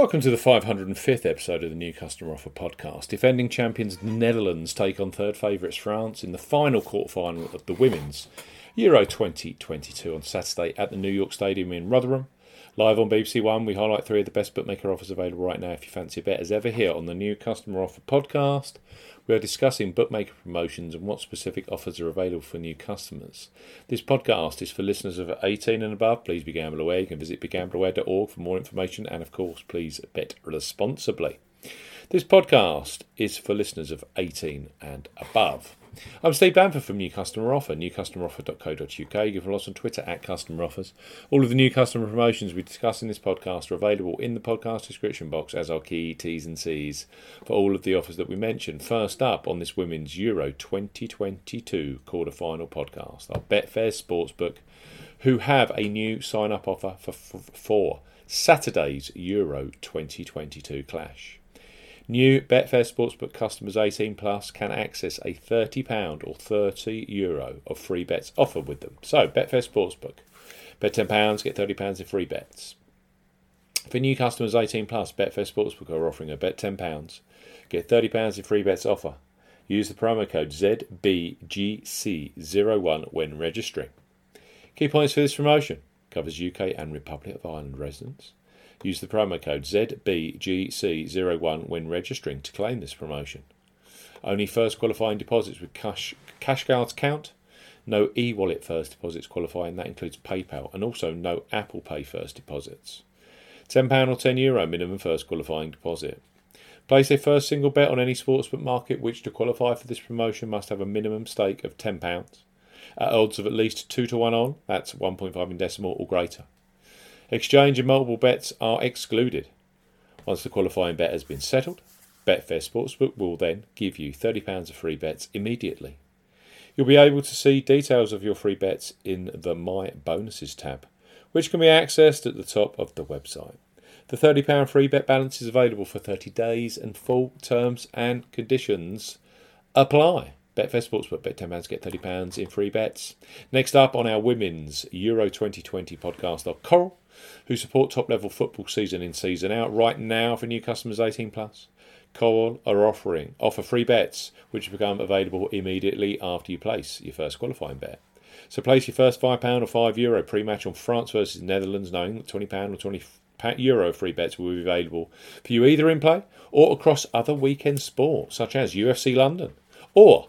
Welcome to the 505th episode of the New Customer Offer podcast. Defending champions the Netherlands take on third favourites France in the final quarter-final of the Women's Euro 2022 on Saturday at the New York Stadium in Rotherham. Live on BBC One, we highlight three of the best bookmaker offers available right now if you fancy a bet as ever here on the New Customer Offer podcast. We are discussing bookmaker promotions and what specific offers are available for new customers. This podcast is for listeners of 18 and above. Please be gamble aware. You can visit begambleaware.org for more information and, of course, please bet responsibly. This podcast is for listeners of 18 and above. I'm Steve Bamford from New Customer Offer, newcustomeroffer.co.uk. You can follow us on Twitter at Customer Offers. All of the new customer promotions we discuss in this podcast are available in the podcast description box as our key T's and C's for all of the offers that we mention. First up on this Women's Euro 2022 quarter final podcast, our Betfair Sportsbook, who have a new sign up offer for, for, for Saturday's Euro 2022 clash. New Betfair Sportsbook customers 18 plus can access a £30 or €30 Euro of free bets offered with them. So, Betfair Sportsbook. Bet £10, get £30 in free bets. For new customers 18 plus, Betfair Sportsbook are offering a bet £10, get £30 in free bets offer. Use the promo code ZBGC01 when registering. Key points for this promotion covers UK and Republic of Ireland residents. Use the promo code ZBGC01 when registering to claim this promotion. Only first qualifying deposits with cash, cash cards count. No e wallet first deposits qualifying, that includes PayPal, and also no Apple Pay first deposits. £10 or €10 Euro minimum first qualifying deposit. Place a first single bet on any sportsbook market which to qualify for this promotion must have a minimum stake of £10 at odds of at least 2 to 1 on, that's 1.5 in decimal or greater. Exchange and multiple bets are excluded. Once the qualifying bet has been settled, Betfair Sportsbook will then give you £30 of free bets immediately. You'll be able to see details of your free bets in the My Bonuses tab, which can be accessed at the top of the website. The £30 free bet balance is available for 30 days and full terms and conditions apply. Betfair Sportsbook, bet £10, get £30 in free bets. Next up on our women's Euro 2020 podcast are Coral, who support top level football season in, season out. Right now, for new customers 18 plus, Coral are offering offer free bets, which become available immediately after you place your first qualifying bet. So place your first £5 or €5 Euro pre match on France versus Netherlands, knowing that £20 or 20 Euro free bets will be available for you either in play or across other weekend sports, such as UFC London or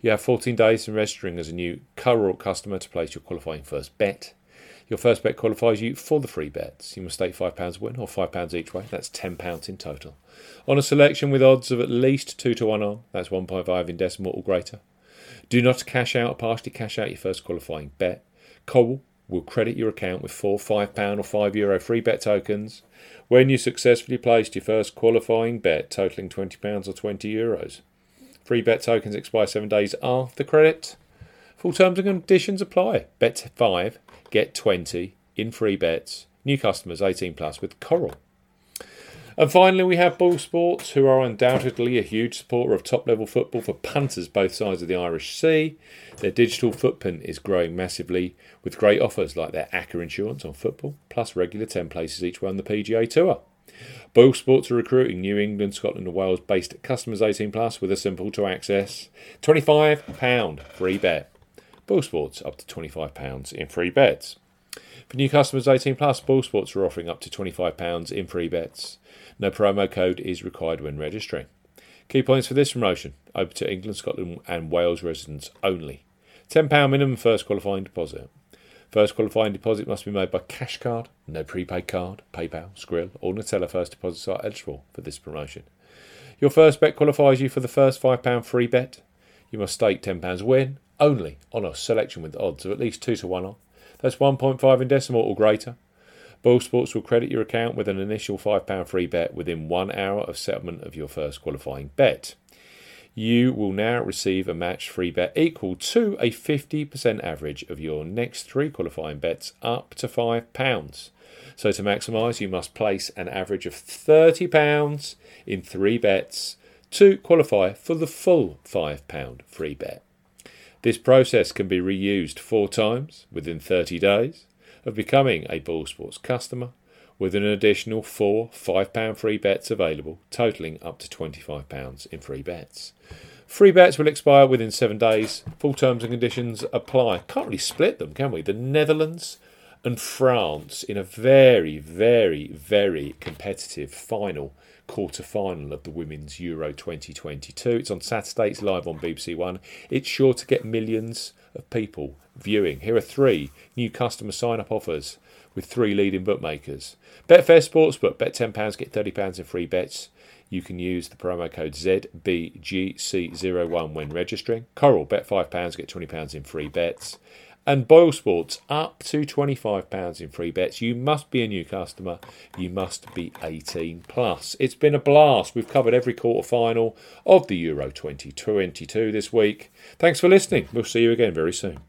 You have 14 days from registering as a new Coral customer to place your qualifying first bet. Your first bet qualifies you for the free bets. You must stake £5 win or £5 each way. That's £10 in total. On a selection with odds of at least 2 to 1 on, that's 1.5 in decimal or greater. Do not cash out or partially cash out your first qualifying bet. Coral will credit your account with four £5 or €5 Euro free bet tokens when you successfully placed your first qualifying bet totaling £20 or 20 euros. Free bet tokens expire seven days after credit. Full terms and conditions apply. Bet 5 Get 20 in free bets. New customers 18 plus with Coral. And finally, we have Boyle Sports, who are undoubtedly a huge supporter of top level football for punters both sides of the Irish Sea. Their digital footprint is growing massively with great offers like their ACCA insurance on football, plus regular 10 places each way on the PGA Tour. Boyle Sports are recruiting New England, Scotland, and Wales based customers 18 plus with a simple to access £25 free bet. Boyle Sports up to £25 in free bets. For new customers 18 plus, Boyle Sports are offering up to £25 in free bets. No promo code is required when registering. Key points for this promotion open to England, Scotland, and Wales residents only. £10 minimum first qualifying deposit. First qualifying deposit must be made by cash card, no prepaid card, PayPal, Skrill, or Neteller first deposits are eligible for this promotion. Your first bet qualifies you for the first £5 free bet. You must stake £10 win only on a selection with odds of at least 2 to 1 on. That's 1.5 in decimal or greater. Boyle Sports will credit your account with an initial £5 free bet within one hour of settlement of your first qualifying bet. You will now receive a match free bet equal to a 50% average of your next three qualifying bets up to £5. So to maximise, you must place an average of £30 in three bets to qualify for the full £5 free bet. This process can be reused four times within 30 days of becoming a Boyle Sports customer with an additional four £5 free bets available, totalling up to £25 in free bets. Free bets will expire within seven days. Full terms and conditions apply. Can't really split them, can we? The Netherlands and France in a very, very, very competitive final quarter final of the Women's Euro 2022. It's on Saturday, it's live on BBC One. It's sure to get millions of people viewing. Here are three new customer sign up offers with three leading bookmakers. Betfair Sportsbook, bet £10, get £30 in free bets. You can use the promo code ZBGC01 when registering. Coral, bet £5, get £20 in free bets. And Boyle Sports, up to £25 in free bets. You must be a new customer. You must be 18 plus. It's been a blast. We've covered every quarter final of the Euro 2022 this week. Thanks for listening. We'll see you again very soon.